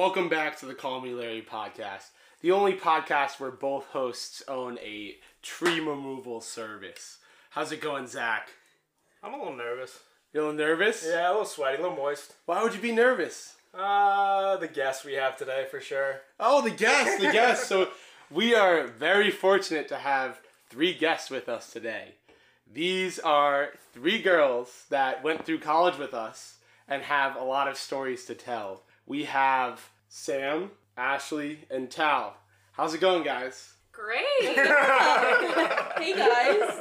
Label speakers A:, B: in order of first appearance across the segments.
A: Welcome back to the Call Me Larry podcast, the only podcast where both hosts own a tree removal service. How's it going, Zach?
B: I'm a little nervous.
A: You a little nervous?
B: Yeah, a little sweaty, a little moist.
A: Why would you be nervous?
B: Uh, the guest we have today for sure.
A: Oh, the guests, the guests. So we are very fortunate to have three guests with us today. These are three girls that went through college with us and have a lot of stories to tell. We have Sam, Ashley, and Tal. How's it going, guys?
C: Great. hey guys.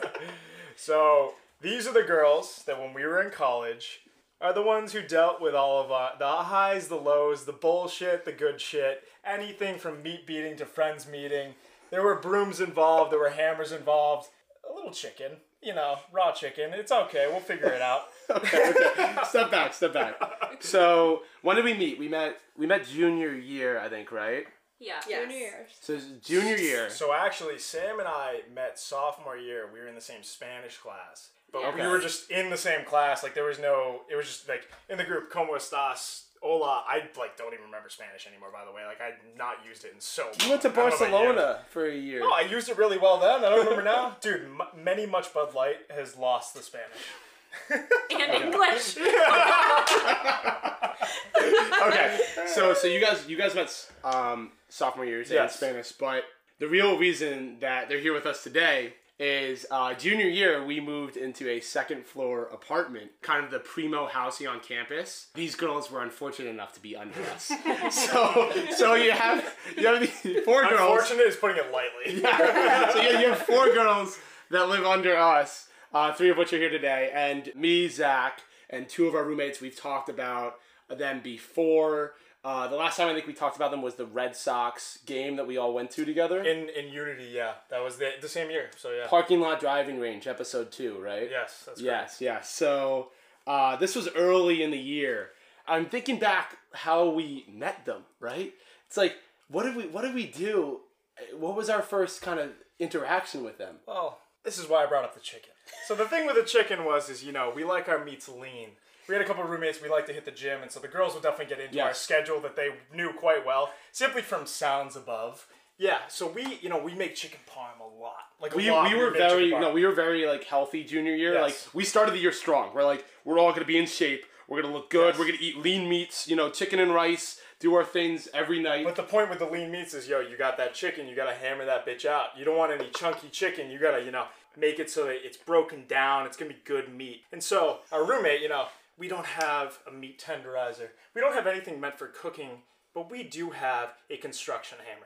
B: So these are the girls that when we were in college are the ones who dealt with all of uh, the highs, the lows, the bullshit, the good shit, anything from meat beating to friends meeting. There were brooms involved, there were hammers involved, a little chicken, you know, raw chicken. It's okay, we'll figure it out.
A: okay, okay. step back, step back. So when did we meet? We met we met junior year, I think, right?
C: Yeah.
D: Yes.
C: Junior years.
A: So junior year.
B: So actually, Sam and I met sophomore year. We were in the same Spanish class, but
C: Yeah.
B: we were just in the same class. Like there was no. It was just like in the group. Como estás? Hola. I like don't even remember Spanish anymore. By the way, like I not used it in so.
A: You went to
B: long. I don't know about you.
A: Barcelona for a year.
B: Oh, I used it really well then. I don't remember now, dude. M- many much Bud Light has lost the Spanish.
C: And English.
A: okay, so so you guys you guys met um, sophomore year in Spanish, but the real reason that they're here with us today is uh, junior year we moved into a second floor apartment, kind of the primo housing on campus. These girls were unfortunate enough to be under us, so so you have you have these four girls.
B: Unfortunate is putting it lightly. yeah.
A: so you, you have four girls that live under us, uh, three of which are here today, and me, Zach, and two of our roommates. We've talked about them before. Uh, the last time I think we talked about them was the Red Sox game that we all went to together.
B: In in Unity, yeah, that was the the same year. So yeah.
A: Parking lot driving range, episode two, right?
B: Yes, that's
A: Yes, yes. So uh, this was early in the year. I'm thinking back how we met them, right? It's like, what did we what did we do? What was our first kind of interaction with them?
B: Well, this is why I brought up the chicken. So the thing with the chicken was, is you know, we like our meats lean. We had a couple of roommates. We like to hit the gym, and so the girls would definitely get into our schedule that they knew quite well, simply from sounds above. Yeah, so we, you know, we make chicken parm a lot. Like a
A: we,
B: lot.
A: we were very no we were very like healthy junior year
B: Yes.
A: like we started the year strong we're like we're all gonna be in shape we're gonna look good
B: Yes.
A: we're gonna eat lean meats you know chicken and rice do our things every night
B: But the point with the lean meats is, yo, you got that chicken, you gotta hammer that bitch out. You don't want any chunky chicken. You gotta, you know, make it so that it's broken down. It's gonna be good meat. And so our roommate, you know, we don't have a meat tenderizer. We don't have anything meant for cooking, but we do have a construction hammer.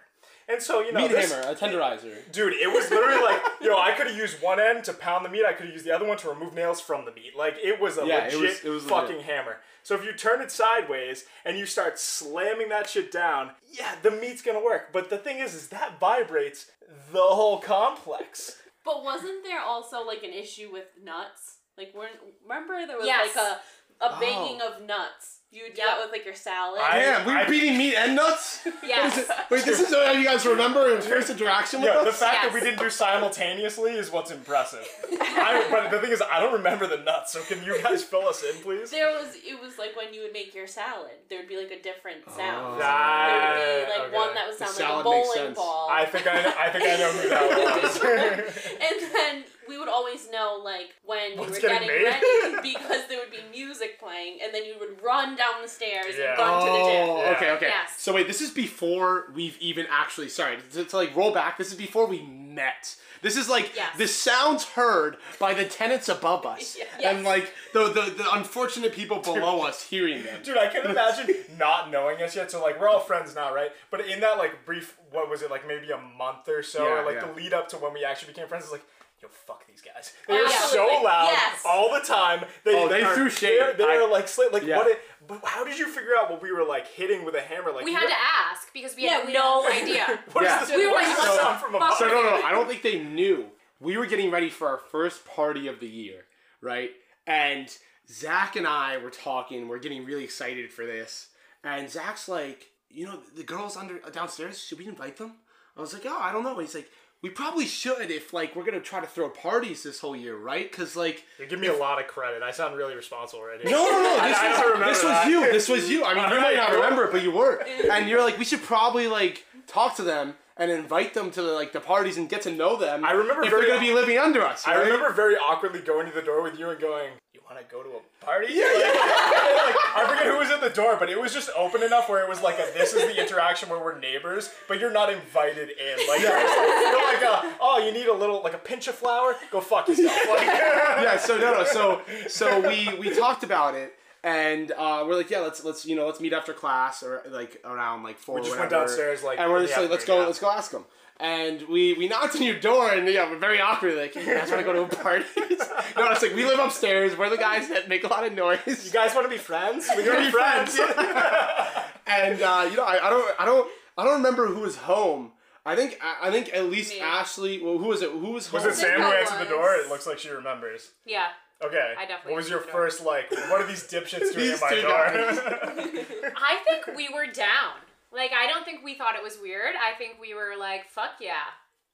B: And so, you know,
A: meat
B: this-
A: hammer a tenderizer
B: Dude, it was literally like, yo, I could have used one end to pound the meat. I could have used the other one to remove nails from the meat. Like, it was a
A: Yeah, it
B: legit
A: was- it was
B: fucking
A: legit.
B: hammer. So if you turn it sideways and you start slamming that shit down, yeah, the meat's gonna work. But the thing is, is that vibrates the whole complex.
D: But wasn't there also like an issue with nuts? Like, weren't, remember there was
C: Yes.
D: like a a baking of nuts. You would do that with like your salad.
B: I-
A: damn we were
B: I-
A: beating meat and nuts
D: yes.
A: wait this is how you guys remember your first interaction with
B: Yeah,
A: us
B: the fact that we didn't do simultaneously is what's impressive. I, but the thing is, I don't remember the nuts. So can you guys fill us in, please?
D: There was it was like when you would make your salad, there would be like a different oh. sound.
A: Oh.
D: There would be like
B: Okay.
D: one that would
A: The
D: sound like a bowling ball.
B: I think I, I think I know who that was.
D: and then we would always know like when you were
B: getting
D: getting, ready because there would be music playing and then you would run down the stairs
B: Yeah.
D: and run to the gym.
A: Oh,
B: Yeah.
A: okay, okay.
D: Yes.
A: So wait, this is before we've even actually. Sorry to, to like roll back. This is before we met. This is like
D: Yes.
A: the sounds heard by the tenants above us,
D: Yes.
A: and like the, the the unfortunate people below us hearing them.
B: Dude, I can imagine not knowing us yet. So like we're all friends now, right? But in that like brief, what was it like maybe a month or so,
A: Yeah,
B: or like
A: yeah.
B: the lead up to when we actually became friends, is like. Yo, fuck these guys. They are so loud
D: Yes.
B: all the time. They
A: Oh, they
B: are,
A: threw shade.
B: They're, they're
A: I-
B: like slit. Like
A: Yeah.
B: what? It, but how did you figure out what we were like hitting with a hammer? Like
C: We had to ask because we
D: Yeah,
C: had
D: we
C: no idea.
B: What is
A: Yeah.
B: this?
C: We were
B: what
C: like,
B: is this
C: what
B: sound
C: the
B: from
C: fuck?
B: above?
A: So no, no, I don't think they knew. We were getting ready for our first party of the year, right? And Zach and I were talking. We're getting really excited for this, and Zach's like, you know, the girls under downstairs. Should we invite them? I was like, oh, I don't know. He's like, we probably should if like we're gonna try to throw parties this whole year, right? Because like
B: You give me a lot of credit. I sound really responsible right here.
A: no, no, no. This,
B: I
A: was,
B: don't
A: this was you. This was you. I mean, you might not remember it, but you were. And you're like, we should probably like talk to them and invite them to like the parties and get to know them.
B: I remember
A: if
B: very-
A: they're gonna be living under us.
B: I remember very awkwardly going to the door with you and going, "You want to go to a party?" Yeah, like, I forget who was at the door, but it was just open enough where it was like, a, "This is the interaction where we're neighbors, but you're not invited in." Like, like, you're like, uh, "Oh, you need a little, like a pinch of flour? Go fuck yourself." Like,
A: yeah, so no, no, so so we we talked about it, and uh, we're like, yeah, let's let's you know let's meet after class or like around like four.
B: We
A: or
B: just went downstairs, like,
A: and we're just like, let's go,
B: yeah.
A: let's go ask them. And we we knocked on your door, and yeah, we're very awkward. Like, hey, you guys want to go to a party? no, it's like we live upstairs. We're the guys that make a lot of noise.
B: you guys want to be friends? We
A: We're
B: can be friends.
A: and uh, you know, I, I don't, I don't, I don't remember who was home. I think, I, I think at least
D: Me.
A: Ashley. Well, who was it? Who was home?
B: Was it Sam who answered the door? It looks like she remembers.
D: Yeah.
B: Okay.
D: I definitely
B: What was your
D: answered door.
B: first like? What are these dipshits doing
A: These
B: at my
A: two
B: door?
D: I think we were down. Like I don't think we thought it was weird. I think we were like, fuck yeah.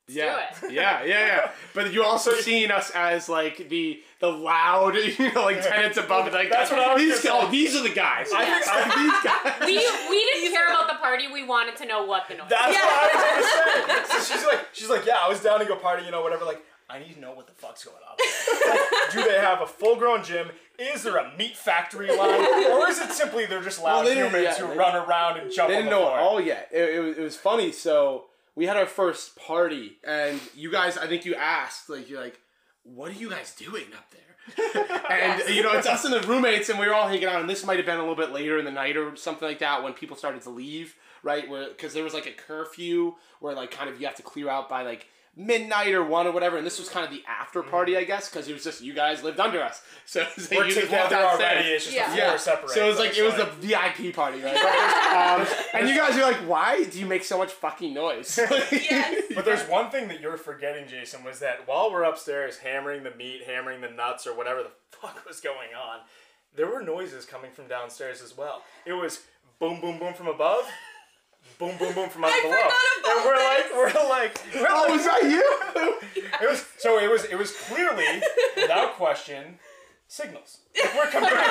A: yeah,
D: do it.
A: yeah, yeah, yeah. But you also seen us as like the the loud, you know, like tenants above it. Like
B: That's what I was
A: these.
B: gonna.
A: Oh, these are the guys.
B: I think I,
A: these guys.
D: We we didn't care about the party. We wanted to know what the noise.
B: That's
C: Yeah.
B: what I was gonna say. So she's like, she's like, yeah, I was down to go party, you know, whatever. Like, I need to know what the fuck's going on. Like, do they have a full-grown gym? Is there a meat factory line, or is it simply they're just loud
A: Well, they
B: humans
A: yeah,
B: who
A: they-
B: run around and jump
A: They didn't
B: the
A: know it all yet. It, it, was, it was funny. So we had our first party, and you guys, I think you asked, like, you're like, what are you guys doing up there? and you know, it's us and the roommates, and we were all hanging out. And this might have been a little bit later in the night or something like that when people started to leave, right? Where because there was like a curfew where like kind of you have to clear out by like midnight or one or whatever. And this was kind of the after party, I guess, because it was just you guys lived under us, so it was like
B: We're
A: you just walked
B: together
A: downstairs.
B: already. It's just
C: Yeah.
B: the floor
A: Yeah,
B: separates.
A: so it was like it was
B: so,
A: the VIP party, right? um, and you guys are like, why do you make so much fucking noise?
C: Yes.
B: But there's one thing that you're forgetting, Jason, was that while we're upstairs hammering the meat, hammering the nuts, or whatever the fuck was going on, there were noises coming from downstairs as well. It was boom, boom, boom from above, boom, boom, boom from out
C: I
B: below.
C: forgot
B: and we're like, we're like, we're
A: oh,
B: like,
A: was that you?
B: it was so it was it was clearly without question signals. Like we're communicating,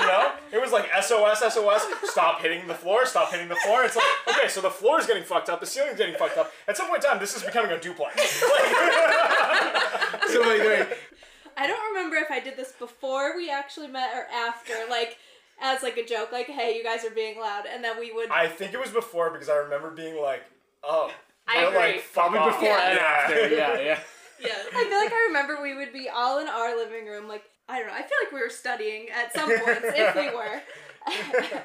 B: you know? It was like SOS, SOS, stop hitting the floor, stop hitting the floor. It's like, okay, so the floor is getting fucked up, the ceiling's getting fucked up. At some point in time, this is becoming a duplex. Like,
A: so wait, wait.
C: I don't remember if I did this before we actually met or after, like as like a joke, like, hey, you guys are being loud, and then we would.
B: I think it was before because I remember being like, oh.
D: I agree.
B: Like, fuck
A: Probably
B: off.
A: before
C: Yeah.
A: and after. Yeah, yeah.
C: yeah. I feel like I remember we would be all in our living room, like I don't know. I feel like we were studying at some points, if we were.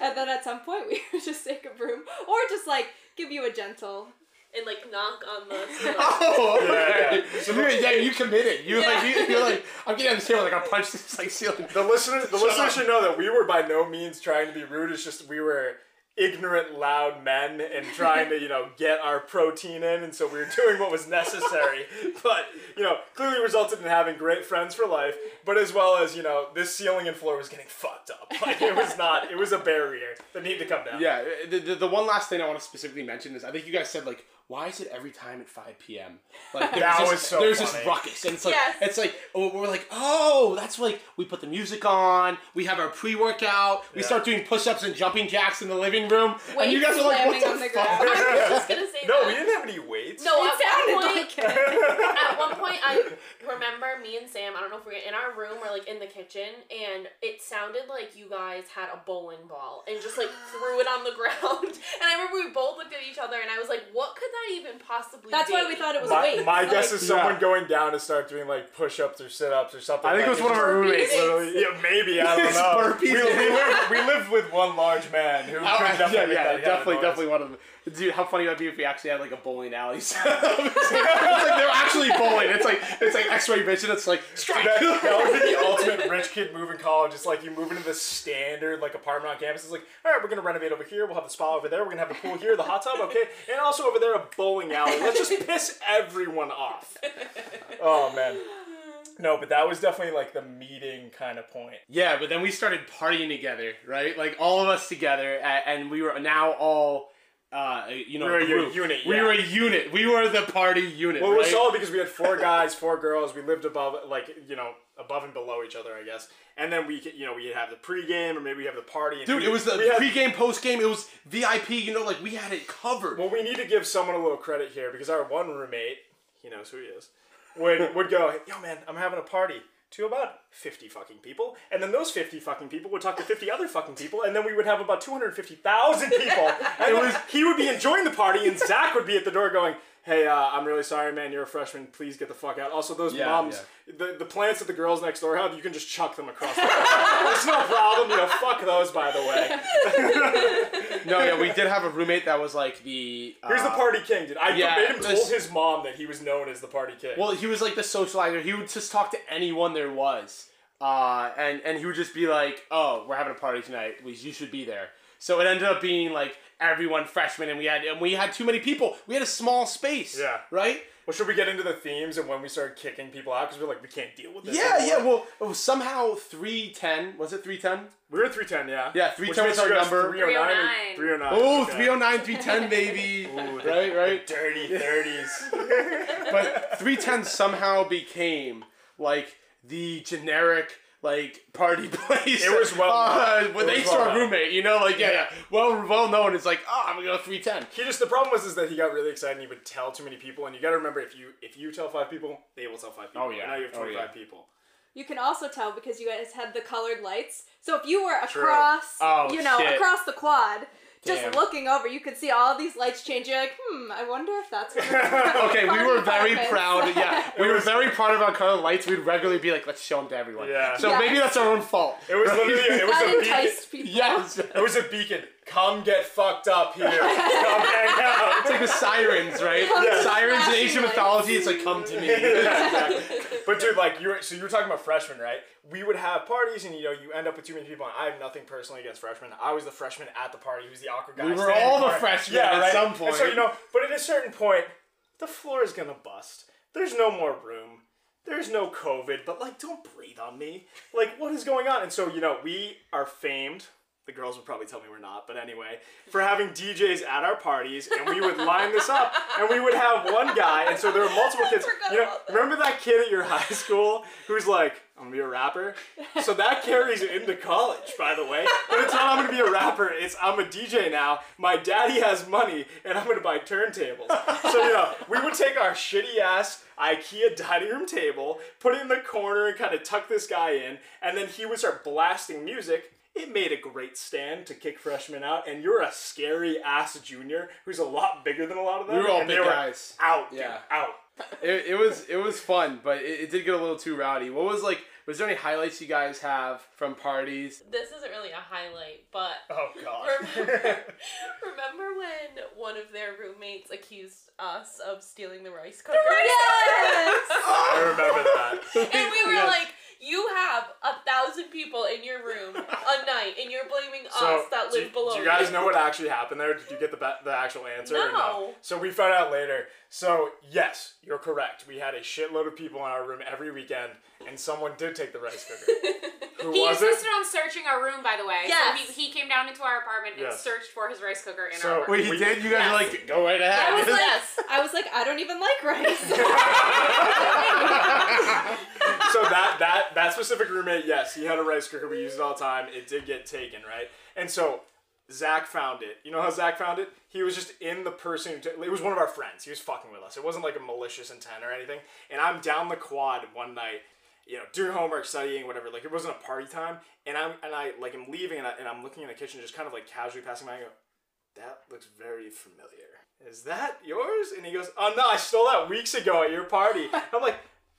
C: and then at some point we would just take a broom, or just like give you a gentle.
D: And like knock on the.
A: Oh, okay.
B: Yeah,
A: So you, yeah, you committed. You like,
C: Yeah.
A: you, you're like, I'm getting on the table like I punch this like ceiling.
B: The listeners, the listeners should know that we were by no means trying to be rude. It's just we were ignorant, loud men and trying to, you know, get our protein in, and so we were doing what was necessary. But you know, clearly resulted in having great friends for life. But as well as you know, this ceiling and floor was getting fucked up. Like it was not. It was a barrier that needed to come down.
A: Yeah, the, the, the one last thing I want to specifically mention is I think you guys said like, why is it every time at 5 p.m. Like there's
B: That
A: this,
B: was so
A: there's
B: funny.
A: this ruckus, and it's like
C: Yes.
A: it's like oh, we're like oh that's like we put the music on, we have our pre-workout, we
B: Yeah.
A: start doing push-ups and jumping jacks in the living room, and you guys are like what the
C: on the
A: fuck?
C: ground.
D: I was just gonna say
B: No,
D: that.
B: we didn't have any weights.
D: No,
C: It
D: at one point,
C: like
D: at one point, I remember me and Sam. I don't know if we we're in our room or like in the kitchen, and it sounded like you guys had a bowling ball and just like threw it on the ground. And I remember we both looked at each other, and I was like, "What could that even possibly?"
C: That's
D: be?
C: why we thought it was
B: My,
C: weights.
B: my
C: like-
B: guess is someone
A: Yeah.
B: going down to start doing like push-ups or sit-ups or something.
A: I think it was one of our roommates.
B: Literally, yeah, maybe I don't know.
A: burpees.
B: We, we, lived, we lived with one large man who could
A: Oh,
B: definitely
A: yeah, yeah,
B: that kind of
A: definitely, definitely one of them. Dude, how funny that'd be if we actually had like a bowling alley. set up. it's, like, it's like they're actually bowling. It's like it's like X-ray vision. It's like strike.
B: That, that would be the ultimate rich kid move in college. It's like you move into the standard like apartment on campus. It's like, all right, we're gonna renovate over here. We'll have the spa over there. We're gonna have the pool here, the hot tub, okay, and also over there a bowling alley. Let's just piss everyone off. Oh man, no, but that was definitely like the meeting kind of point.
A: Yeah, but then we started partying together, right? Like all of us together, and we were now all uh, you know,
B: We were a
A: group.
B: unit,
A: We were a unit. We were the party unit.
B: Well, it was
A: right?
B: solid because we had four guys, four girls. We lived above, like you know, above and below each other, I guess. And then we, could- you know, we have the pregame, or maybe we have the party. And
A: Dude,
B: we-
A: it was the
B: had-
A: pre-game, post-game. It was VIP. You know, like we had it covered.
B: Well, we need to give someone a little credit here because our one roommate, he knows who he is, would would go, "Yo, man, I'm having a party." To about 50 fucking people. And then those 50 fucking people would talk to 50 other fucking people. And then we would have about 250,000 people. And it was, he would be enjoying the party. And Zach would be at the door going, Hey, uh, I'm really sorry, man. You're a freshman. Please get the fuck out. Also, those
A: Yeah,
B: moms, the, the plants that the girls next door have, you can just chuck them across the It's no problem. You know, fuck those, by the way.
A: no, yeah, we did have a roommate that was like the. Uh,
B: Here's the party king, dude. I
A: yeah,
B: made him told his mom that he was known as the party king.
A: Well, he was like the socializer. He would just talk to anyone there was, uh, and and he would just be like, "Oh, we're having a party tonight. You should be there." So it ended up being like everyone freshman, and we had and we had too many people. We had a small space.
B: Yeah.
A: Right.
B: Well, should we get into the themes and when we started kicking people out because we're like we can't deal with this?
A: Yeah,
B: anymore?
A: yeah. Well, oh, somehow three ten was it three ten?
B: we were at three ten, yeah.
A: Yeah, 310 was our number.
B: Three oh nine.
E: 309.
B: Three oh nine.
A: Oh, 309, 310, baby. right, right.
B: Dirty thirties.
A: But 310 somehow became like the generic like party place.
B: It was well
A: uh,
B: known.
A: with
B: It was
A: thanks
B: well
A: to our
B: known.
A: roommate, you know, like yeah,
B: Yeah.
A: yeah, well, well known. It's like, oh, I'm gonna go 310.
B: he just the problem was is that he got really excited and he would tell too many people and you got to remember if you if you tell five people they will tell five people.
A: Oh, yeah.
B: And now you have
A: Oh,
B: twenty five
A: yeah.
B: people.
C: You can also tell because you guys had the colored lights. So if you were across,
A: Oh,
C: you know,
A: shit.
C: across the quad, just
A: Damn.
C: looking over, you could see all these lights change. You're like, hmm, I wonder if that's what
A: Okay, we were very
C: department
A: proud. Yeah, we were very proud of our color lights. We'd regularly be like, let's show them to everyone.
B: Yeah.
A: So
C: Yes.
A: maybe that's our own fault.
B: It was literally it was
C: That
B: a beacon.
C: people.
A: Yes.
B: It was a beacon. Come get fucked up here. Come hang out.
A: It's like the sirens, right?
C: Yeah.
A: Sirens in
C: Flashing
A: Asian mythology, it's like come to me.
B: Yeah, exactly. But dude, like you were, so you were talking about freshmen, right? We would have parties, and you know, you end up with too many people. And I have nothing personally against freshmen. I was the freshman at the party. He was the awkward guy.
A: We were all the
B: corner.
A: freshmen at some point.
B: And so you know, but at a certain point, the floor is gonna bust. There's no more room. There's no COVID, but like, don't breathe on me. Like, what is going on? And so you know, we are famed. The girls would probably tell me we're not, but anyway, for having DJs at our parties, and we would line this up, and we would have one guy, and so there were multiple kids. You know, remember that kid at your high school who's like, I'm gonna be a rapper? So that carries into college, by the way. But it's not I'm gonna be a rapper, it's I'm a DJ now. My daddy has money and I'm gonna buy turntables. So you know, we would take our shitty ass IKEA dining room table, put it in the corner and kind of tuck this guy in, and then he would start blasting music. It made a great stand to kick freshmen out, and you're a scary ass junior who's a lot bigger than a lot of them.
A: We were all
B: and they
A: big guys.
B: Out, dude,
A: Yeah.
B: out.
A: It, it was it was fun, but it, it did get a little too rowdy. What was like? Was there any highlights you guys have from parties?
D: This isn't really a highlight, but
B: Oh god.
D: remember, remember when one of their roommates accused us of stealing the rice cooker?
C: Yes!
B: I remember that.
D: and we were
A: Yes.
D: like, you have a thousand people in your room a night, and you're blaming
B: So,
D: us that
B: do,
D: live below
B: do you guys know what actually happened there? Did you get the ba- the actual answer? or
D: No.
B: So we found out later. So yes, you're correct. We had a shitload of people in our room every weekend, and someone did take the rice cooker. Who
E: He
B: was it?
E: insisted on searching our room, by the way.
C: Yes.
E: So he, he came down into our apartment and
B: Yes.
E: searched for his rice cooker in
B: So-
E: our room.
A: Wait, he
B: We-
A: did. You guys are
E: Yes.
A: like, go right ahead.
C: I
A: ahead.
C: was like,
D: Yes.
C: I was like, I don't even like rice.
B: so that that that specific roommate, yes, he had a rice cooker. We used it all the time. It did get taken, right? And so Zach found it. You know how Zach found it? He was just in the person. Who t- it was one of our friends. He was fucking with us. It wasn't like a malicious intent or anything. And I'm down the quad one night, you know, doing homework, studying, whatever. Like it wasn't a party time. And I'm and I like I'm leaving and, I, and I'm looking in the kitchen, just kind of like casually passing by. And I go, that looks very familiar. Is that yours? And he goes, oh no, I stole that weeks ago at your party. I'm like,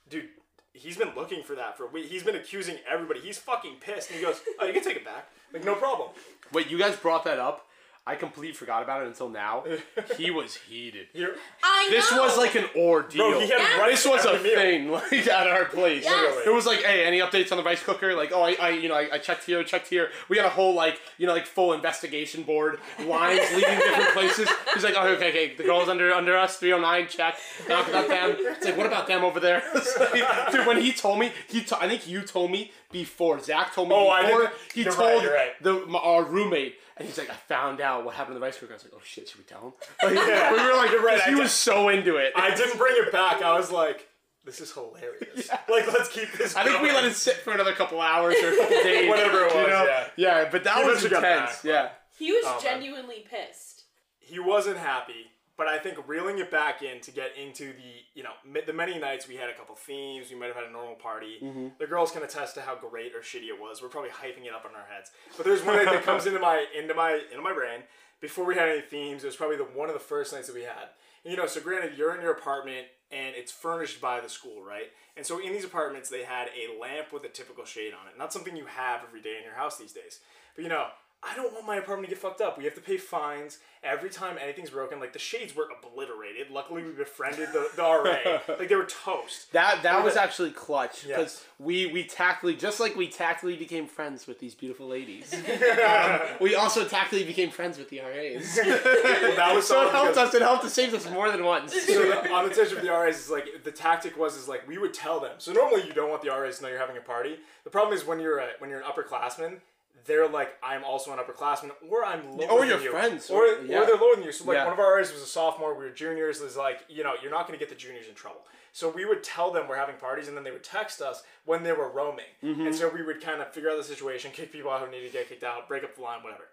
B: dude, he's been looking for that for a week. He's been accusing everybody. He's fucking pissed. And he goes, oh, you can take it back. Like, no problem.
A: Wait, you guys brought that up. I completely forgot about it until now. He was heated.
B: Here,
D: I
A: This
D: know.
A: was like an ordeal.
B: bro, he had
D: Yes.
B: rice
A: this was a
B: meal.
A: thing, like at our place.
D: Yes.
A: It was like, hey, any updates on the rice cooker? Like, oh, I, I you know, I, I checked here, checked here. We had a whole like, you know, like full investigation board, lines leading different places. He's like, oh, okay, okay, the girls under under us, three hundred nine, check. Not about them. It's like, what about them over there? Like- dude, when he told me, he, t- I think you told me before. Zach told me
B: Oh, I
A: before.
B: didn't-
A: He
B: you're
A: told
B: right, right.
A: the my, our roommate And he's like, I found out what happened to the rice cooker. I was like, oh shit, should we tell him? Like,
B: Yeah.
A: we were like,
B: You're right,
A: he
B: I
A: was so into it.
B: I didn't bring it back. I was like, this is hilarious. Like, let's keep this.
A: I think we let it sit for another couple hours or a couple days.
B: Whatever it
A: you
B: was,
A: know?
B: yeah.
A: Yeah, but that
B: He
A: was intense.
B: back,
A: yeah.
D: He was
B: Oh, man.
D: genuinely pissed.
B: he wasn't happy, but I think reeling it back in to get into the you know the many nights we had a couple themes, we might have had a normal party.
A: Mm-hmm.
B: The girls can attest to how great or shitty it was. We're probably hyping it up in our heads, but there's one that comes into my into my into my brain. Before we had any themes, it was probably the one of the first nights that we had. And, you know, so granted, you're in your apartment and it's furnished by the school, right? And so in these apartments, they had a lamp with a typical shade on it. Not something you have every day in your house these days. But you know, I don't want my apartment to get fucked up. We have to pay fines every time anything's broken. Like the shades were obliterated. Luckily, we befriended the, the RA. like they were toast.
A: That that was
B: the-
A: actually clutch because
B: Yes.
A: we we tactfully just like we tactfully became friends with these beautiful ladies. um, we also tactfully became friends with the RAs.
B: that was
A: so it helped us. It helped us save us more than once.
B: so the, on the touch of the RAs is like the tactic was is like we would tell them. So normally you don't want the RAs to know you're having a party. The problem is when you're a, when you're an upperclassman, they're like I'm also an upperclassman or I'm lower
A: Or
B: than
A: your
B: you.
A: friends,
B: or
A: or- yeah.
B: or they're lower than you. So like
A: Yeah.
B: one of our RAs was a sophomore. We were juniors. Is like you know you're not going to get the juniors in trouble. So we would tell them we're having parties, and then they would text us when they were roaming.
A: Mm-hmm.
B: And so we would kind of figure out the situation, kick people out who needed to get kicked out, break up the line, whatever.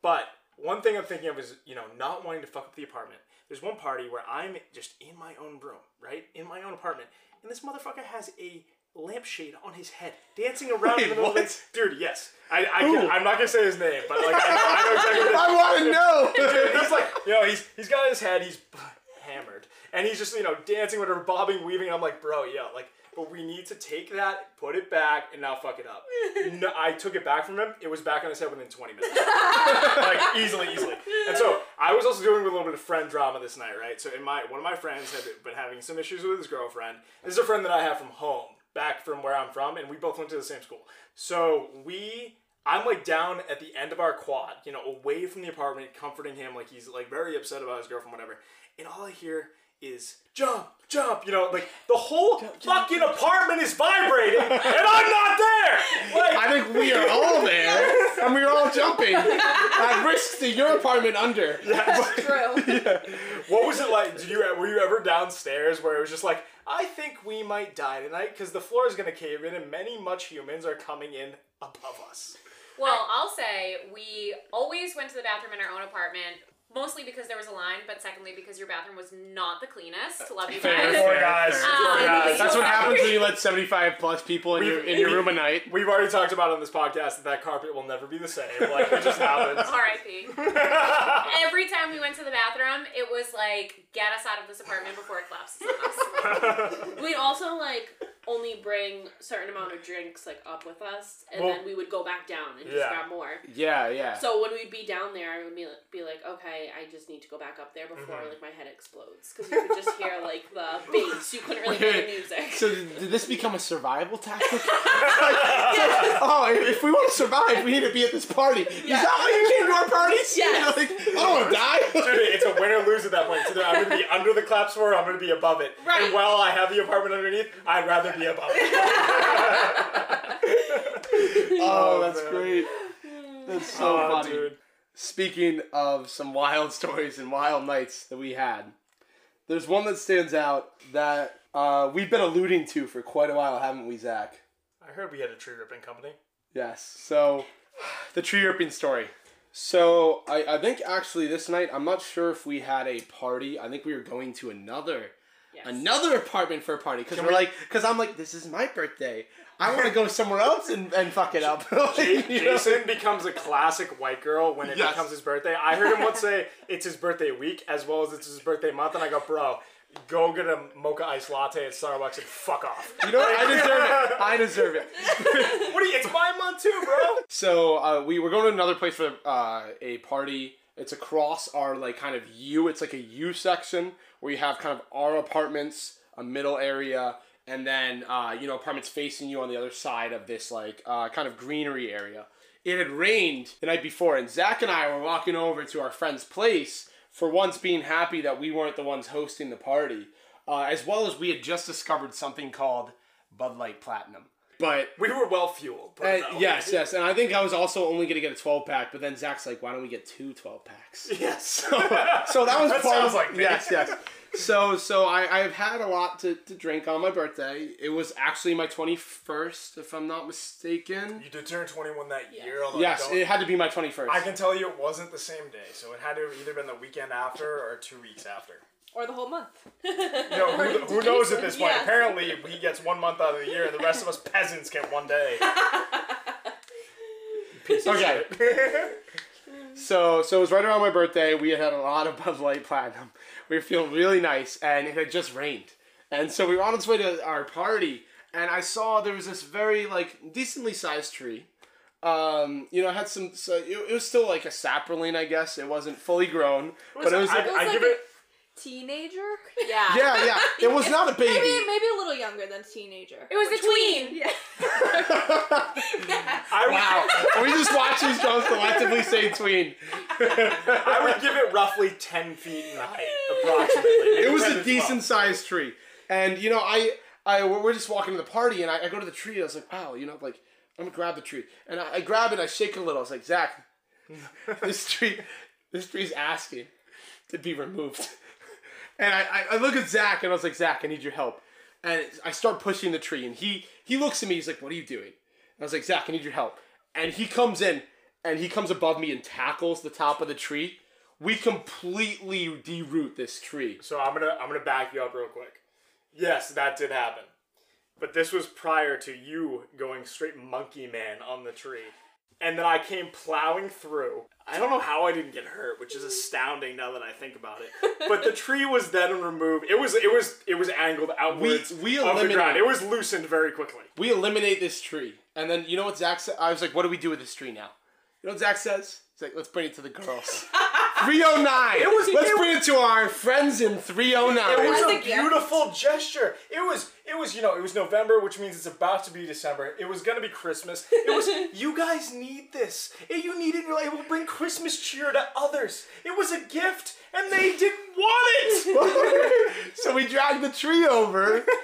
B: But one thing I'm thinking of is, you know, not wanting to fuck up the apartment. There's one party where I'm just in my own room, right? In my own apartment. And this motherfucker has a lampshade on his head, dancing around in
A: Wait,
B: the middle of
A: what?
B: it. Dude, yes. I, I
A: Who?
B: can, I'm not going to say his name, but like, I know, I know exactly
A: I want to know.
B: Dude, he's like, you know, he's he's got his head, he's hammered, and he's just you know dancing, whatever, bobbing, weaving. And I'm like, bro, yeah, like, but we need to take that, put it back, and now fuck it up. No, I took it back from him. It was back on his head within 20 minutes, like easily, easily. And so I was also dealing with a little bit of friend drama this night, right? So in my one of my friends had been having some issues with his girlfriend. This is a friend that I have from home, back from where I'm from, and we both went to the same school. So we I'm like down at the end of our quad, you know, away from the apartment, comforting him, like he's like very upset about his girlfriend, whatever. And all I hear is jump, jump, you know, like the whole fucking apartment is vibrating, and I'm not there. Like,
A: I think we are all there, and we are all jumping at risk to your apartment under.
D: That's True.
B: what was it like? Did you were you ever downstairs where it was just like, I think we might die tonight because the floor is gonna cave in, and many much humans are coming in above us.
E: Well, I'll say we always went to the bathroom in our own apartment. Mostly because there was a line, but secondly because your bathroom was not the cleanest. Love you
A: Fair,
E: guys.
A: fair.
B: Poor guys,
E: Um,
B: poor guys.
A: That's what happens when you let 75 plus people in your in your room a night.
B: We've already talked about on this podcast that that carpet will never be the same. Like it just happens.
E: R.I.P. Every time we went to the bathroom, it was like, get us out of this apartment before it collapses on us.
D: We'd also like only bring certain amount of drinks like up with us, and
B: Well-
D: then we would go back down and just
B: Yeah.
D: grab more.
A: Yeah, yeah.
D: So when we'd be down there, I would be, be like, okay, I just need to go back up there before
B: Mm-hmm.
D: like my head explodes because you could just hear like the bass. You couldn't really hear the music.
A: So did did this become a survival tactic? Like- it's like, oh, if we want to survive, we need to be at this party. Is that why you came to our parties?
D: Yes.
A: Like, I don't want to die.
B: Dude, it's a win or lose at that point. It's either I'm gonna be under the claps floor, or I'm gonna be above it.
D: Right.
B: And while I have the apartment underneath, I'd rather be above it.
A: Oh, that's
B: man.
A: great. That's so
B: Oh,
A: funny.
B: dude.
A: Speaking of some wild stories and wild nights that we had, there's one that stands out that uh, we've been alluding to for quite a while, haven't we, Zach?
B: I heard we had a tree ripping company.
A: Yes. So, the tree ripping story. So, I, I think actually this night, I'm not sure if we had a party. I think we were going to another
D: Yes.
A: another apartment for a party because we're
B: we-
A: like, because I'm like, this is my birthday. I want to go somewhere else and, and fuck it up.
B: J-
A: You know?
B: Jason becomes a classic white girl when it
A: Yes.
B: becomes his birthday. I heard him once say it's his birthday week as well as it's his birthday month, and I go, bro, go get a mocha iced latte at Starbucks and fuck off.
A: You know what? I deserve it. I deserve it.
B: What are you? It's my month too, bro.
A: So uh, we were going to another place for uh, a party. It's across our like kind of U. It's like a U section where you have kind of our apartments, a middle area, and then uh, you know apartments facing you on the other side of this like uh, kind of greenery area. It had rained the night before, and Zach and I were walking over to our friend's place for once being happy that we weren't the ones hosting the party, uh, as well as we had just discovered something called Bud Light Platinum. But
B: We were well fueled.
A: uh,
B: it that way.
A: yes, yes, and I think I was also only gonna get a 12 pack, but then Zach's like, "Why don't we get two 12 packs?"
B: Yes.
A: so that was
B: That
A: part
B: sounds
A: of
B: like me.
A: yes, yes. So so I I've had a lot to, to drink on my birthday. It was actually my 21st, if I'm not mistaken.
B: You did turn 21 that year. Although
A: Yes,
B: don't-
A: it had to be my 21st.
B: I can tell you it wasn't the same day, so it had to have either been the weekend after or two weeks after.
C: Or the whole month.
B: No, who, who knows at this point?
C: Yes.
B: Apparently, he gets one month out of the year, and the rest of us peasants get one day. Piece of
A: Okay.
B: shit.
A: So so it was right around my birthday. We had had a lot of Bud Light Platinum. We were feeling really nice, and it had just rained. And so we were on its way to our party, and I saw there was this very like decently sized tree. Um, you know, it had some. So it, it was still like a sapling, I guess. It wasn't fully grown, but it was.
B: I,
C: It was
B: I
C: like
B: give
C: a-
B: it.
C: Teenager?
D: Yeah.
A: yeah, yeah. It was not a baby.
C: Maybe maybe a little younger than teenager.
E: It was a tween.
C: Yeah.
B: I
A: wow. we just watch these girls collectively say tween.
B: I would give it roughly 10 feet in height, approximately.
A: it was a
B: 10 to 12.
A: decent sized tree, and you know, I, I, we're just walking to the party, and I, I go to the tree, and I was like, wow, you know, like I'm gonna grab the tree, and I, I grab it, and I shake it a little. I was like, Zach, this tree, this tree's asking to be removed, and I, I, look at Zach, and I was like, Zach, I need your help, and I start pushing the tree, and he, he looks at me, he's like, what are you doing? And I was like, Zach, I need your help, and he comes in, and he comes above me and tackles the top of the tree. We completely deroot this tree.
B: So I'm gonna I'm gonna back you up real quick. Yes, that did happen, but this was prior to you going straight monkey man on the tree, and then I came plowing through. I don't know how I didn't get hurt, which is astounding now that I think about it. But the tree was then removed. It was it was it was angled outwards
A: we
B: of the ground. It was loosened very quickly.
A: We eliminate this tree. And then you know what Zach said? I was like, what do we do with this tree now? You know what Zach says? He's like, let's bring it to the girls. 309.
B: It was-
A: let's
B: it-
A: bring it to our friends in 309.
B: It was
C: As
B: a
C: a gift.
B: beautiful gesture. It was it was you know it was November, which means it's about to be December. It was gonna be Christmas. It was you guys need this. If you need it, in your life, it will bring Christmas cheer to others. It was a gift, and they didn't want it.
A: so we dragged the tree over.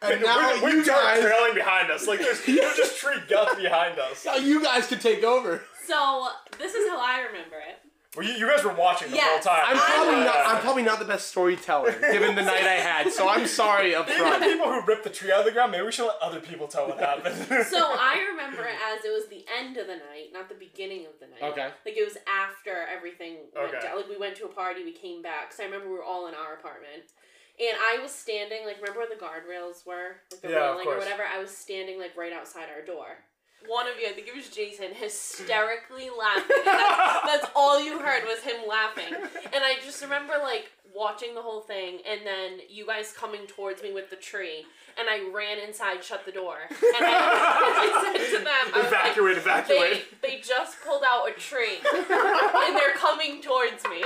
A: And now
B: with, with
A: you
B: dirt
A: guys,
B: trailing behind us, like there's, there's just tree guts behind us.
A: now you guys can take over.
D: So this is how I remember it.
B: Well, you, you guys were watching the
C: Yes,
B: whole time.
A: I'm probably not. I'm probably not the best storyteller given the night I had. So I'm sorry up
B: Maybe the
A: front.
B: people who ripped the tree out of the ground. Maybe we should let other people tell what happened.
D: So I remember it as it was the end of the night, not the beginning of the night.
A: Okay.
D: Like it was after everything went
B: Okay.
D: down. Like we went to a party, we came back. So I remember we were all in our apartment. And I was standing, like, remember where the guardrails were? Like the
B: Yeah, of
D: railing or
B: course.
D: whatever? I was standing, like, right outside our door. One of you, I think it was Jason, hysterically laughing. That's, that's all you heard was him laughing. And I just remember, like, watching the whole thing and then you guys coming towards me with the tree. And I ran inside, shut the door. And I, I said to them, I was like,
B: evacuate,
D: they,
B: evacuate.
D: they just pulled out a tree and they're coming towards me.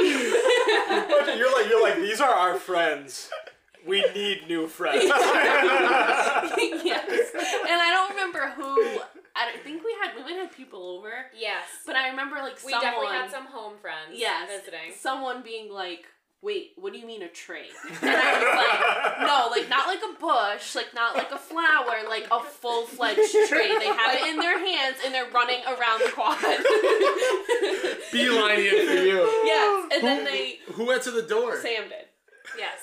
B: You're like you're like these are our friends. We need new friends.
D: yes. And I don't remember who. I don't think we had we might have people over,
E: Yes.
D: but I remember like
E: we
D: someone.
E: definitely had some home friends
D: yes,
E: visiting.
D: Someone being like, "Wait, what do you mean a tree?" And I was like, "No, like not like a bush, like not like a flower, like a full fledged tree. They have it in their hands and they're running around the quad."
A: Beelining it for you.
D: yes, and then they
A: Who went to the door?
D: Sam did.
E: Yes.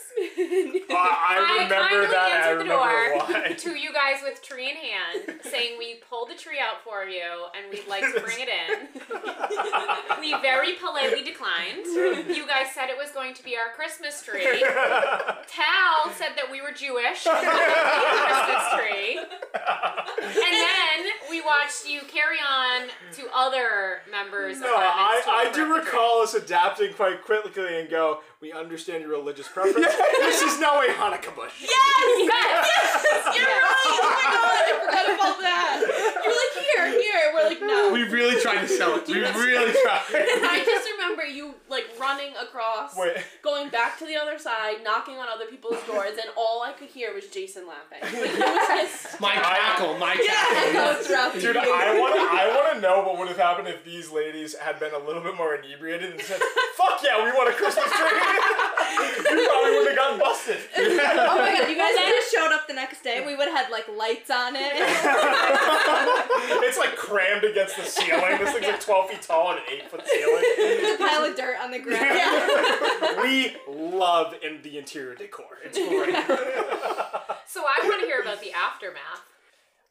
B: Uh, I remember
E: kindly
B: that. I
E: answered the
B: remember
E: door
B: why.
E: to you guys with tree in hand, saying we pulled the tree out for you and we'd like to bring it in. we very politely declined. You guys said it was going to be our Christmas tree. Tal said that we were Jewish and that we made a Christmas tree. And then we watched you carry on to other members'
B: No, I, I do
E: up the tree.
B: recall us adapting quite quickly and go, we understand your religious preference. this is no a Hanukkah bush.
D: Yes, yes, you're right. Oh my god, I forgot about that. You're like here, here. We're like no.
A: We really tried to sell it. We really tried.
D: And I just remember you like running across,
B: Wait.
D: going back to the other side, knocking on other people's doors, and all I could hear was Jason laughing. Like, it was just
A: My cackle, my cackle.
C: Echo throughout the
B: Dude,
C: evening.
B: I want to I want to know what would have happened if these ladies had been a little bit more inebriated and said, "Fuck yeah, we want a Christmas tree." you probably wouldn't have gotten busted.
C: Oh my god, you guys would have showed up the next day. We would have had like lights on it.
B: it's like crammed against the ceiling. This thing's like 12 feet tall and an 8 foot ceiling.
C: There's a pile of dirt on the ground.
B: we love in the interior decor. It's great.
E: So I want to hear about the aftermath.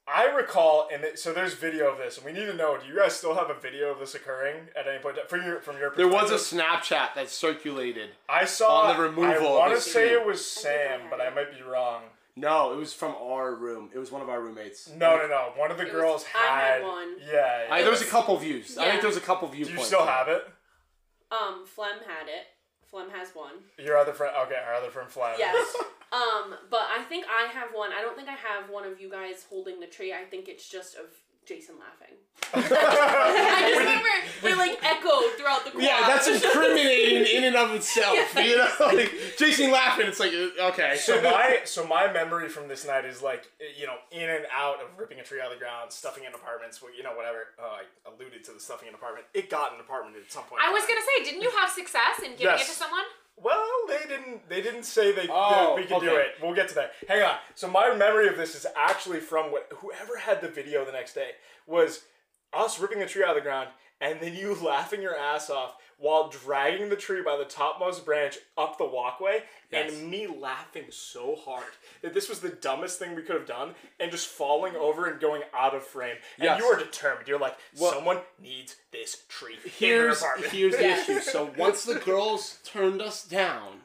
B: I recall, and it, so there's video of this, and we need to know: Do you guys still have a video of this occurring at any point from your from your
A: There was a Snapchat that circulated.
B: I saw
A: on the removal
B: I want to say it was Sam, but I might be wrong.
A: No, it was from our room. It was one of our roommates.
B: No, no, no. One of the
D: It was-
B: girls
D: I had
B: had.
D: one.
B: Yeah.
A: I, there was a couple views. I think there was a couple
B: Do
A: viewpoints.
B: you still have it?
D: Um, Flem had it. Flem has one.
B: Your other friend. Okay, our other friend Flem.
D: Yes. um, but I think I have one. I don't think I have one of you guys holding the tree. I think it's just of Jason laughing. I just remember it like echoed throughout the quad.
A: Yeah, that's incriminating in and of itself. You know, like Jason laughing. It's like uh, okay.
B: So my so my memory from this night is like you know in and out of ripping a tree out of the ground, stuffing in apartments, you know whatever. Oh, I alluded to the stuffing in apartment. It got an apartment at some point.
E: I was gonna say, didn't you have success in giving it to someone?
B: Well, they didn't. They didn't say they
A: Oh,
B: we could do it. We'll get to that. Hang on. So my memory of this is actually from what whoever had the video the next day was us ripping the tree out of the ground, and then you laughing your ass off while dragging the tree by the topmost branch up the walkway,
A: Yes.
B: and me laughing so hard that this was the dumbest thing we could have done, and just falling over and going out of frame. And
A: Yes.
B: you are determined. You're like,
A: Well-
B: someone needs this tree. in their
A: here's here's the issue. So once the girls turned us down,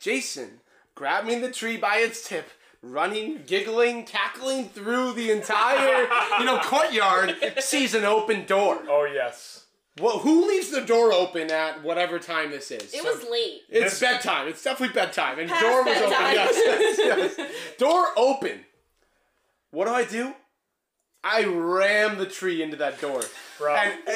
A: Jason grabbed me the tree by its tip, running, giggling, cackling through the entire you know courtyard, sees an open door.
B: oh yes.
A: Well, who leaves the door open at whatever time this is?
D: It
A: So-
D: was late.
A: It's bedtime. It's definitely bedtime. And
C: Past
A: door was open. Yes, yes, yes. Door open. What do I do? I ram the tree into that door.
B: Bro.
A: And uh,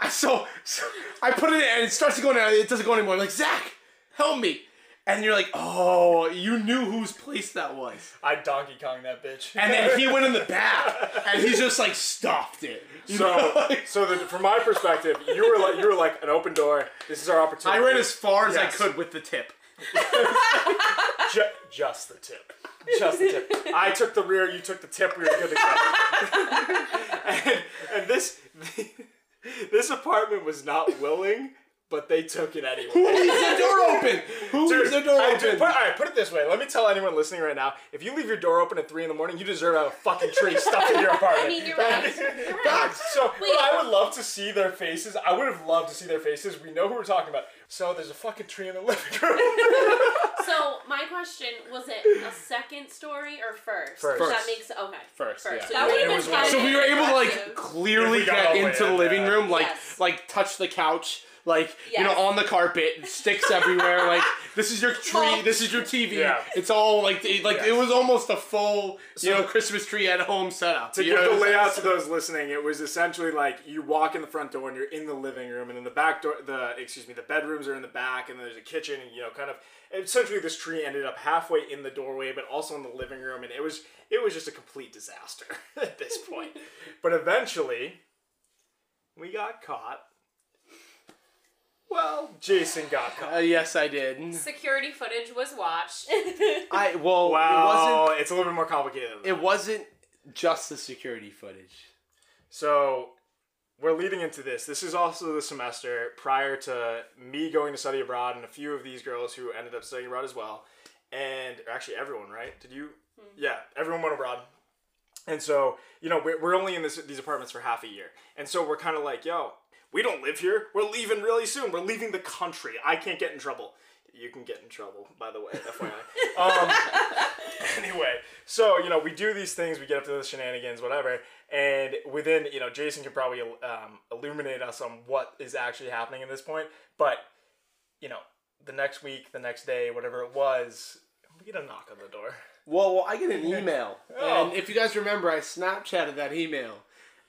A: I so, so I put it in and it starts to go down. It doesn't go anymore. I'm like, Zach, help me. And you're like, oh, you knew whose place that was.
B: I Donkey Kong that bitch.
A: And then he went in the back and he just like stopped it. You know,
B: So, so the, from my perspective, you were like you were like an open door. This is our opportunity.
A: I
B: opportunity.
A: ran as far as
B: Yes.
A: I could with the tip.
B: Ju- just the tip. Just the tip. I took the rear. You took the tip. We were good to go. and, and this this apartment was not willing, but they took it anyway.
A: Who leaves the door open? Who leaves the door
B: I-
A: open?
B: dude, put, all right, put it this way. Let me tell anyone listening right now: if you leave your door open at three in the morning, you deserve a fucking tree stuck in your apartment.
D: I mean, you're right. You're right.
B: So,
D: Wait.
B: but I would love to see their faces. I would have loved to see their faces. We know who we're talking about. So there's a fucking tree in the living room.
D: So my question was it a second story or first?
B: First.
D: That makes okay.
A: First,
D: First.
A: yeah.
D: So
C: That
D: you
C: would've
D: were
C: been
D: able to
C: fun.
A: So we were able to like clearly
B: If
A: get
B: all the way
A: into the
B: in,
A: living
B: yeah.
A: room, like
D: Yes.
A: like touch the couch, like you know on the carpet, sticks everywhere. Like this is your tree,
D: Mulch.
A: this is your TV.
B: Yeah.
A: It's all like it, like
B: Yes.
A: it was almost a full you
B: So-
A: know Christmas tree at home setup.
B: To
A: you
B: give the layout to those listening, it was essentially like you walk in the front door and you're in the living room, and then the back door, the excuse me, the bedrooms are in the back, and then there's a kitchen, and you know, kind of. Essentially, this tree ended up halfway in the doorway, but also in the living room, and it was it was just a complete disaster at this point. but eventually, we got caught. Well, Jason got
A: Uh,
B: caught.
A: yes, I did.
E: Security footage was watched.
A: I well,
B: Wow, it's a little bit more complicated. Than that.
A: it wasn't. Just the security footage.
B: So we're leading into this. This is also the semester prior to me going to study abroad and a few of these girls who ended up studying abroad as well. And or actually everyone, right? Did you? Yeah, everyone went abroad. And so, you know, we're, we're only in this, these apartments for half a year. And so we're kind of like, yo, we don't live here. We're leaving really soon. We're leaving the country. I can't get in trouble. You can get in trouble, by the way, FYI. um, anyway, so you know we do these things, we get up to the shenanigans, whatever, and within you know Jason can probably um, illuminate us on what is actually happening at this point. But you know, the next week, the next day, whatever it was, we get a knock on the door.
A: Well, well, I get an email,
B: Oh.
A: and if you guys remember, I Snapchatted that email,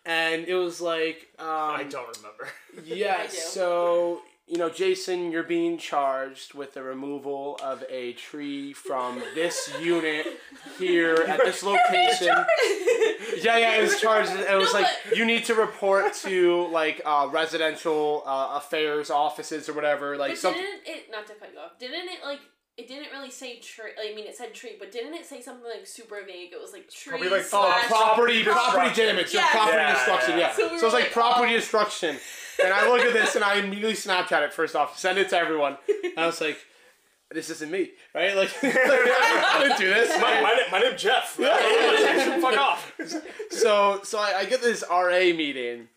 A: and it was like, um,
B: I don't remember.
A: Yeah,
D: do.
A: so you know, Jason, you're being charged with the removal of a tree from this unit here at this location. Yeah, yeah, it was charged. It was
D: No,
A: like you need to report to like uh, residential uh, affairs offices or whatever. Like
D: But
A: something.
D: didn't it not to cut you off? Didn't it like it didn't really say tree? I mean, it said tree, but didn't it say something like super vague? It was like tree
B: probably like
A: Oh,
D: slash.
A: property, property damage, yeah,
C: Yeah.
A: property
B: Yeah,
A: destruction,
B: yeah.
A: yeah.
D: So
A: So, it's like
D: like,
A: property
D: oh.
A: destruction, and I look at this and I immediately Snapchat it first off, send it to everyone, and I was like, "This isn't me, right? Like, I didn't do this."
B: My, my, my name's Jeff. Fuck off.
A: so so I, I get this RA meeting,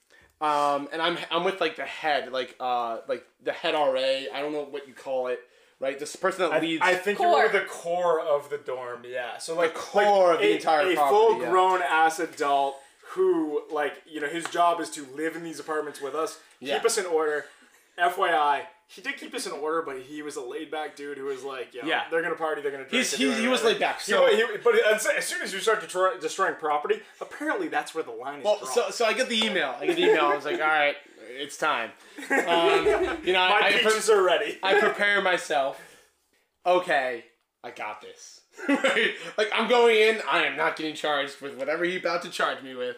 A: um, and I'm I'm with like the head, like uh like the head RA. I don't know what you call it, right? This person that
B: I,
A: leads.
B: I think
C: Core.
B: you were the core of the dorm, yeah. So like
A: core
B: like
A: of the
B: a,
A: entire
B: a
A: property,
B: full
A: yeah.
B: grown ass adult who like you know his job is to live in these apartments with us,
A: Yeah.
B: keep us in order. FYI, he did keep us in order, but he was a laid back dude who was like, Yo,
A: Yeah.
B: they're gonna party, they're gonna drink.
A: He's- he- he was laid back, so-
B: wa- he, but as, as soon as you start destroy, destroying property, apparently that's where the line is
A: well,
B: drawn.
A: so so I get the email. I get the email. I was like, all right, it's time. Um, you know,
B: My
A: I, I, pre-
B: are ready.
A: I prepare myself. Okay, I got this. right? Like I'm going in. I am not getting charged with whatever he's about to charge me with.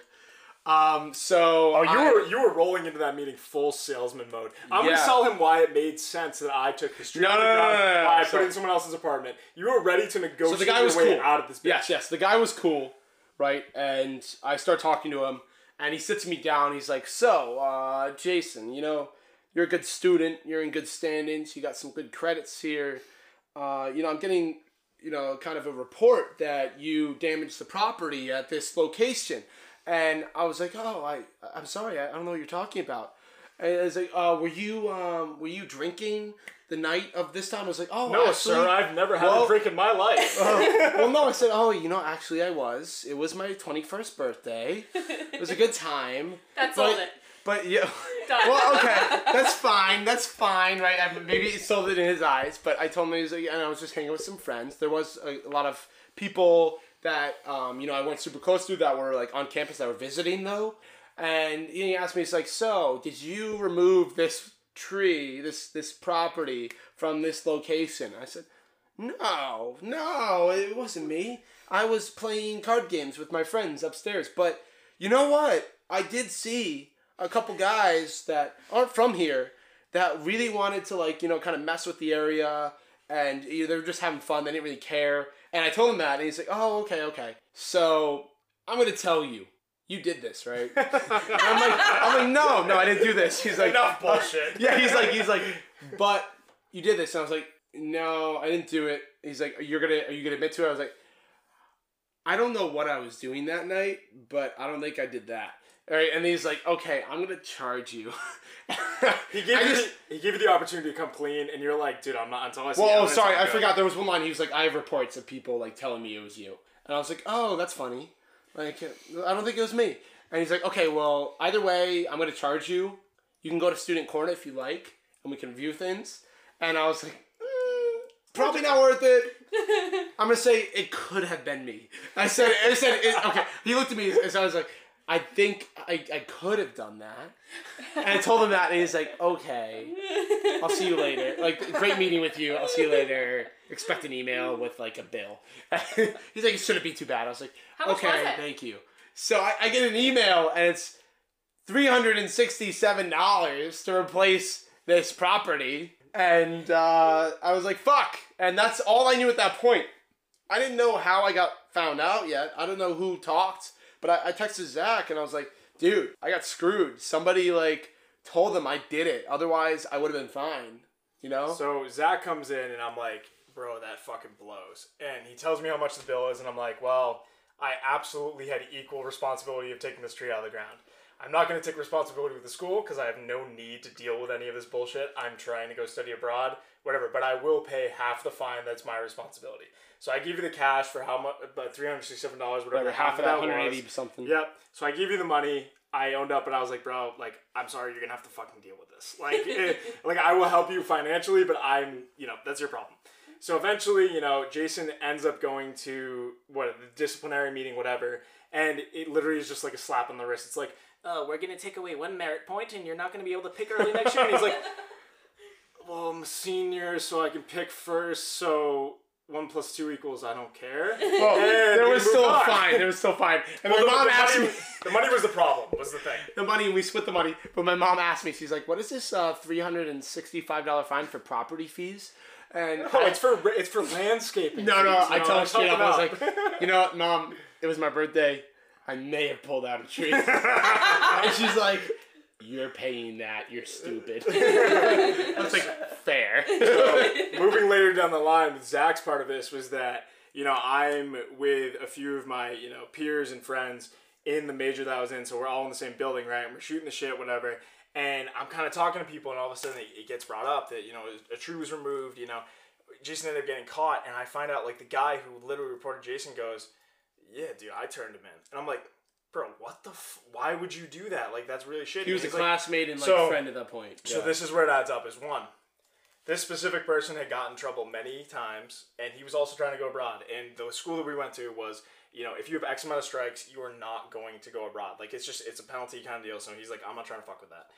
A: Um. So.
B: Oh, you
A: I-
B: were you were rolling into that meeting full salesman mode. I'm
A: Yeah.
B: gonna tell him why it made sense that I took the street.
A: No, no, no, no, no,
B: I
A: So-
B: put in someone else's apartment. You were ready to negotiate
A: So the guy was
B: way
A: cool.
B: out of this. Bitch.
A: Yes, yes. The guy was cool, right? And I start talking to him, and he sits me down. He's like, "So, uh, Jason, you know, you're a good student. You're in good standings. You got some good credits here. Uh, you know, I'm getting, you know, kind of a report that you damaged the property at this location." And I was like, "Oh, I, I'm sorry. I, I don't know what you're talking about." And I was like, uh, "Were you, um, were you drinking the night of this time?" I was like, "Oh,
B: No,
A: actually,
B: sir. I've never had
A: well-
B: a drink in my life.
A: uh, well, no, I said, oh, you know, actually, I was. It was my 21st birthday. It was a good time.
E: That's
A: but,
E: sold it.
A: But, yeah.
E: Done.
A: Well, okay. That's fine. That's fine, right? I, maybe it sold it in his eyes, but I told him he was like, and I was just hanging with some friends. There was a, a lot of people that, um, you know, I went super close to that were, like, on campus that were visiting, though. And he asked me, he's like, so, did you remove this tree, this this property from this location? I said, no, no, it wasn't me. I was playing card games with my friends upstairs. But you know what? I did see a couple guys that aren't from here that really wanted to like, you know, kind of mess with the area and you know, they were just having fun. They didn't really care. And I told him that and he's like, "Oh, okay, okay." So, I'm to tell you. You did this, right? I'm like, I'm like, no, no, I didn't do this. He's like,
B: Enough uh, bullshit.
A: yeah, he's like, he's like, but you did this, and I was like, no, I didn't do it. He's like, you're gonna, are you gonna admit to it? I was like, I don't know what I was doing that night, but I don't think I did that. All right, and he's like, okay, I'm gonna charge you.
B: He gave
A: I
B: you
A: just-
B: the, he gave you the opportunity to come clean, and you're like, dude, I'm not until I see.
A: Well, oh, sorry, I
B: good."
A: forgot. There was one line. He was like, "I have reports of people like telling me it was you," and I was like, "Oh, that's funny." Like, I don't think it was me. And he's like, "Okay, well, either way, I'm gonna charge you. You can go to student corner if you like, and we can view things." And I was like, mm, "Probably not worth it." I'm gonna say it could have been me. I said, I said, it, okay. He looked at me, and so I was like, I think I, I could have done that. And I told him that, and he's like, okay, I'll see you later. Like, great meeting with you. I'll see you later. Expect an email with like a bill. he's like, it shouldn't be too bad. I was like, okay, thank you. So I, I get an email, and it's three hundred and sixty-seven dollars to replace this property. And uh, I was like, fuck. And that's all I knew at that point. I didn't know how I got found out yet. I don't know who talked, but I, I texted Zach and I was like, dude, I got screwed. Somebody like told them I did it. Otherwise, I would have been fine. You know?
B: So Zach comes in and I'm like, bro, that fucking blows. And he tells me how much the bill is, and I'm like, well, I absolutely had equal responsibility of taking this tree out of the ground. I'm not going to take responsibility with the school because I have no need to deal with any of this bullshit. I'm trying to go study abroad, whatever. But I will pay half the fine. That's my responsibility. So I give you the cash for how much? About three hundred sixty-seven dollars, whatever.
A: Half of that,
B: was.
A: 180 something.
B: Yep. So I give you the money. I owned up, and I was like, bro, like, I'm sorry, you're gonna have to fucking deal with this. Like, eh, like I will help you financially, but I'm, you know, that's your problem. So eventually, you know, Jason ends up going to what the disciplinary meeting, whatever, and it literally is just like a slap on the wrist. It's like, oh, we're gonna take away one merit point, and you're not gonna be able to pick early next year. And he's like, well, I'm a senior, so I can pick first. So one plus two equals I don't care.
A: Well,
B: And
A: there was still
B: on.
A: fine. It was still fine. And
B: Well,
A: my
B: the,
A: mom
B: the
A: asked
B: money,
A: me
B: the money was the problem. Was the thing.
A: the money. We split the money, but my mom asked me. She's like, "What is this uh, three hundred and sixty-five dollar fine for property fees?" And
B: Oh,
A: I-
B: it's for it's for landscaping.
A: no, no. I told her straight up. I was like, "You know what, mom? It was my birthday. I may have pulled out a tree." and she's like, "You're paying that. You're stupid." That's like, "Fair."
B: moving later down the line with Zach's part of this was that you know I'm with a few of my you know peers and friends in the major that I was in, so we're all in the same building, right? And we're shooting the shit, whatever. And I'm kind of talking to people, and all of a sudden it, it gets brought up that you know a tree was removed. You know, Jason ended up getting caught, and I find out like the guy who literally reported Jason goes, "Yeah, dude, I turned him in," and I'm like. Bro, what the? F- why would you do that? Like, that's really shitty.
A: He was a
B: like,
A: classmate and like
B: so-
A: friend at that point.
B: so
A: Yeah.
B: this is where it adds up. Is one, this specific person had gotten in trouble many times, and he was also trying to go abroad. And the school that we went to was, you know, if you have X amount of strikes, you are not going to go abroad. Like it's just it's a penalty kind of deal. So he's like, I'm not trying to fuck with that.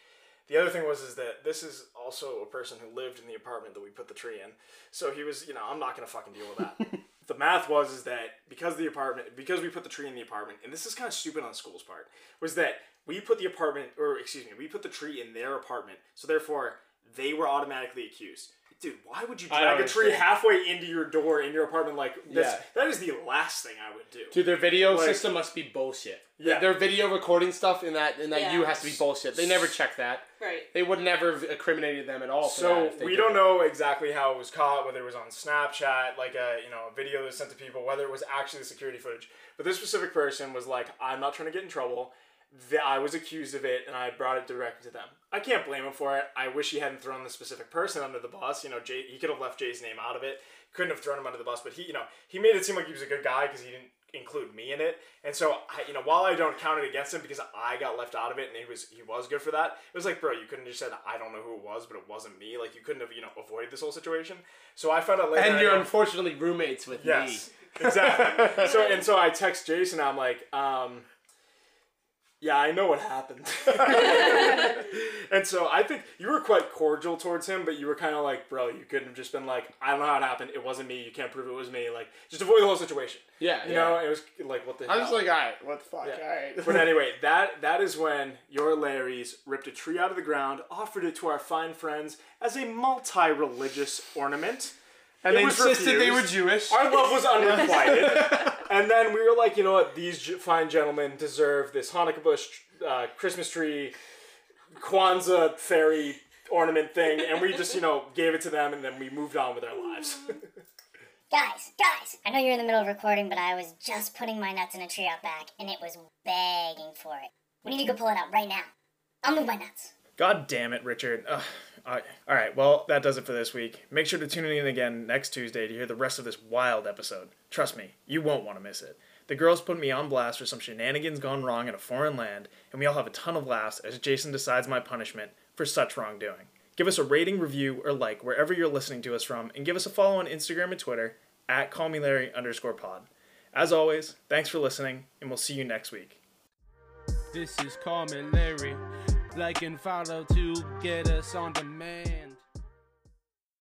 B: The other thing was is that this is also a person who lived in the apartment that we put the tree in. So he was, you know, I'm not gonna fucking deal with that. the math was is that because the apartment because we put the tree in the apartment, and this is kind of stupid on school's part, was that we put the apartment or excuse me, we put the tree in their apartment, so therefore they were automatically accused. Dude, why would you drag a tree
A: understand.
B: halfway into your door in your apartment like this?
A: Yeah.
B: That is the last thing I would do.
A: Dude, their video
B: Like-
A: system must be bullshit.
B: Yeah.
A: Their video recording stuff in that in that
C: Yeah.
A: U has to be bullshit. They never check that.
C: Right.
A: They would never have incriminated them at all. For
B: So
A: if
B: we don't
A: that.
B: know exactly how it was caught, whether it was on Snapchat, like a you know a video that was sent to people, whether it was actually the security footage. But this specific person was like, "I'm not trying to get in trouble." That I was accused of it, and I brought it directly to them. I can't blame him for it. I wish he hadn't thrown the specific person under the bus. You know, Jay, he could have left Jay's name out of it. Couldn't have thrown him under the bus, but he, you know, he made it seem like he was a good guy because he didn't include me in it. And so, I, you know, while I don't count it against him because I got left out of it and he was he was good for that, it was like, bro, you couldn't have just said I don't know who it was, but it wasn't me. Like you couldn't have you know avoided this whole situation. So I found out later.
A: And you're unfortunately roommates with
B: yes,
A: me.
B: exactly. so and so I text Jason. I'm like, um, yeah, I know what happened. and so I think you were quite cordial towards him, but you were kind of like, bro, you couldn't have just been like, I don't know how it happened. It wasn't me. You can't prove it was me. Like, just avoid the whole situation.
A: Yeah,
B: You
A: yeah.
B: know, it was like, what the hell?
A: I was like, all right, what the fuck?
B: Yeah.
A: All right.
B: but anyway, that that is when your Larrys ripped a tree out of the ground, offered it to our fine friends as a multi-religious ornament.
A: and
B: it
A: they insisted they were. Jewish.
B: Our love was unrequited. And then we were like, you know what? These j- fine gentlemen deserve this Hanukkah bush, uh, Christmas tree, Kwanzaa fairy ornament thing. And we just, you know, gave it to them and then we moved on with our lives.
F: Guys, guys, I know you're in the middle of recording, but I was just putting my nuts in a tree out back, and it was begging for it. We need to go pull it out right now. I'll move my nuts.
B: God damn it, Richard. Ugh. All right. Well, that does it for this week. Make sure to tune in again next Tuesday to hear the rest of this wild episode. Trust me, you won't want to miss it. The girls put me on blast for some shenanigans gone wrong in a foreign land, and we all have a ton of laughs as Jason decides my punishment for such wrongdoing. Give us a rating, review, or like wherever you're listening to us from, and give us a follow on Instagram and Twitter at callmelarry underscore pod. As always, thanks for listening, and we'll see you next week.
G: This is Call Me Larry. Like and follow to get us on demand.